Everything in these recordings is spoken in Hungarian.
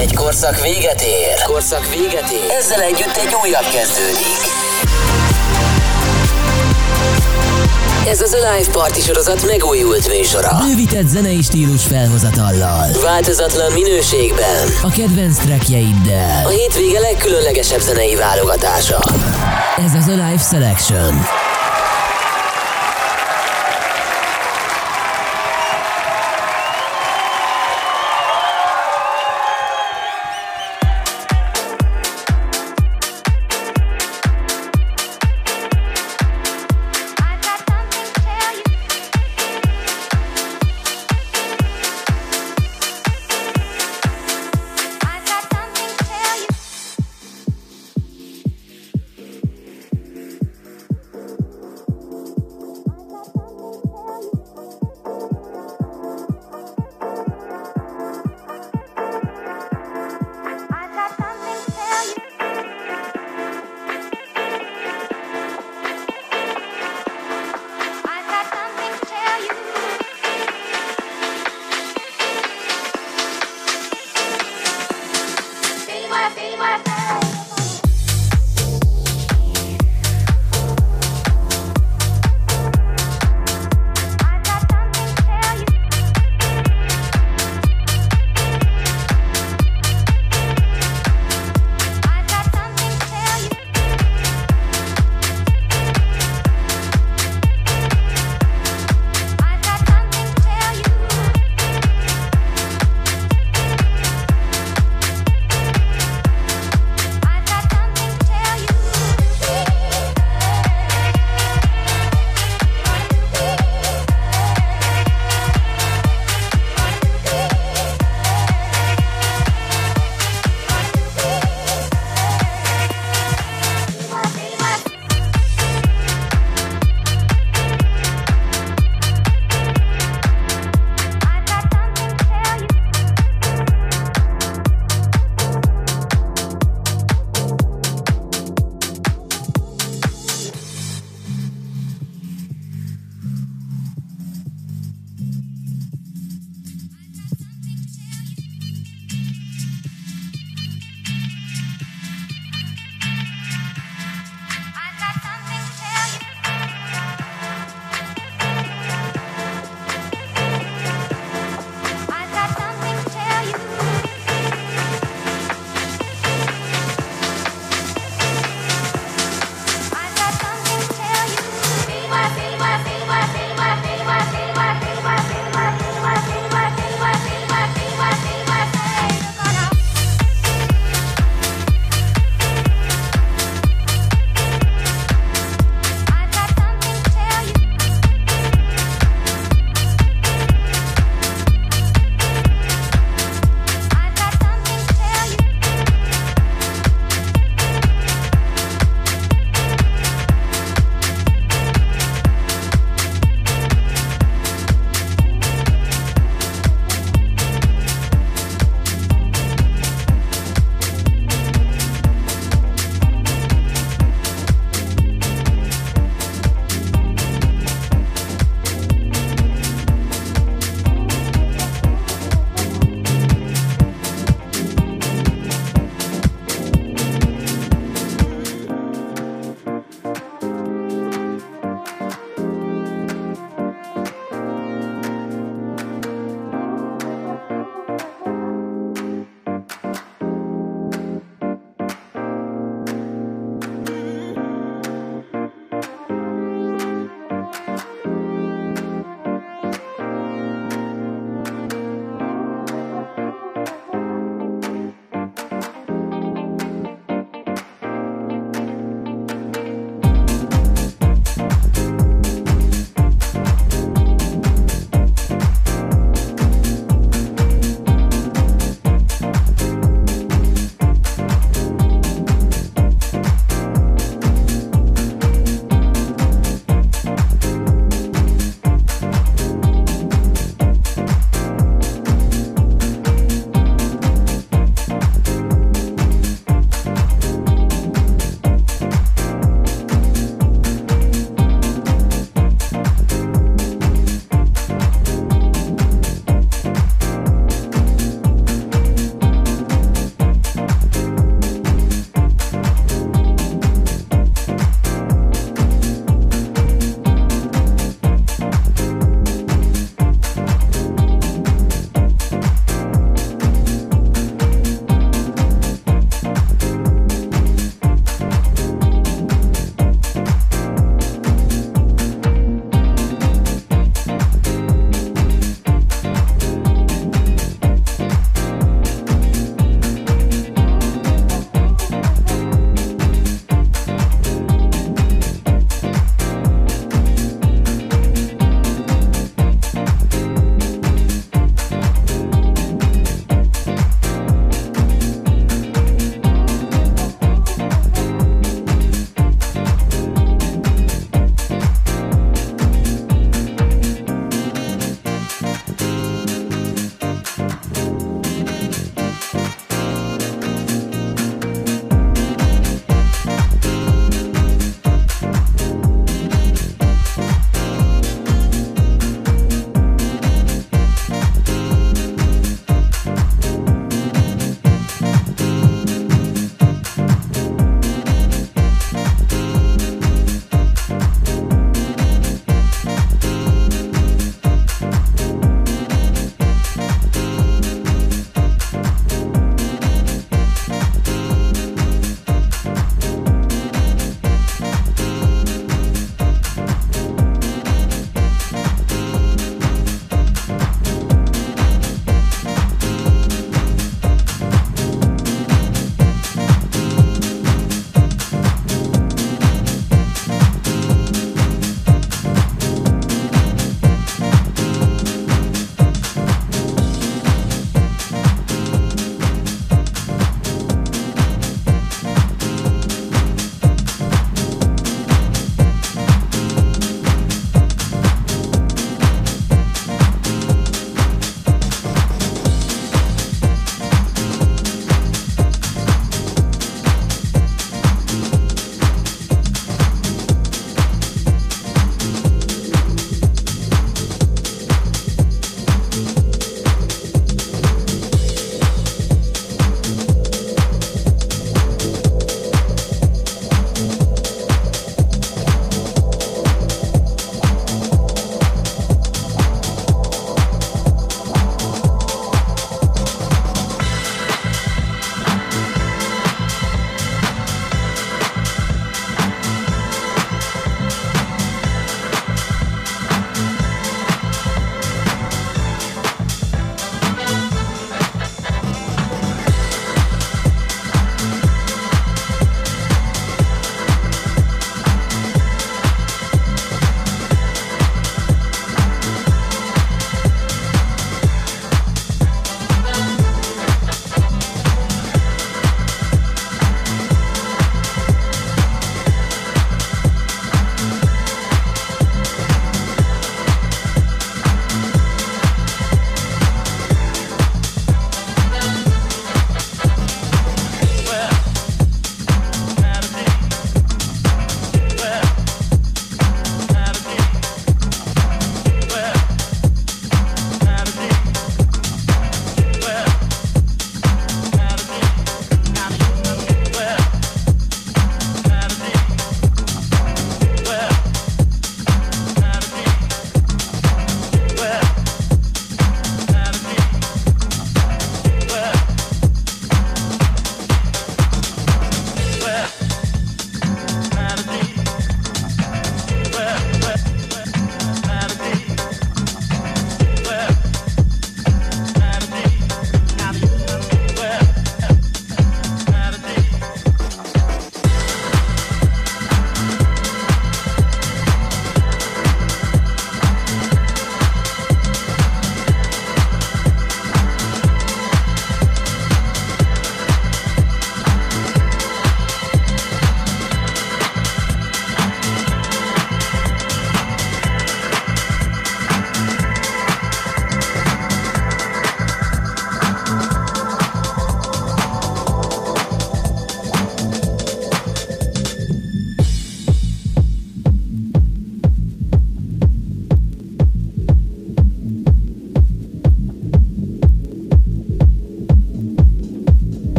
Egy korszak véget ér. Korszak véget ér. Ezzel együtt egy újabb kezdődik. Ez az a Live Party sorozat megújult műsora. Bővített zenei stílus felhozatallal. Változatlan minőségben. A kedvenc trackjeiddel. A hétvége legkülönlegesebb zenei válogatása. Ez az a Live Selection.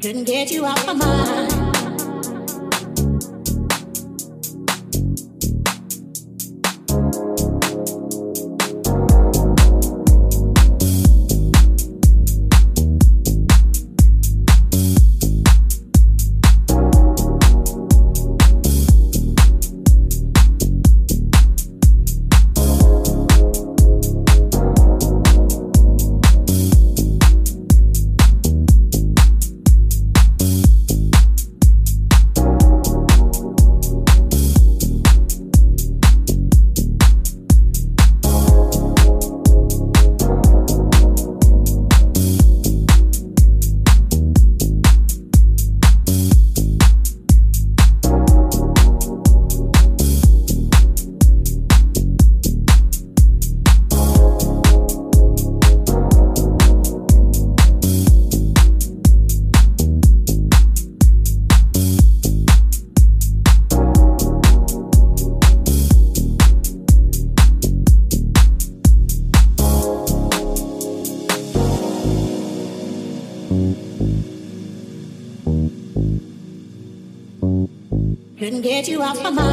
Couldn't get you out my mind. get you off my mind.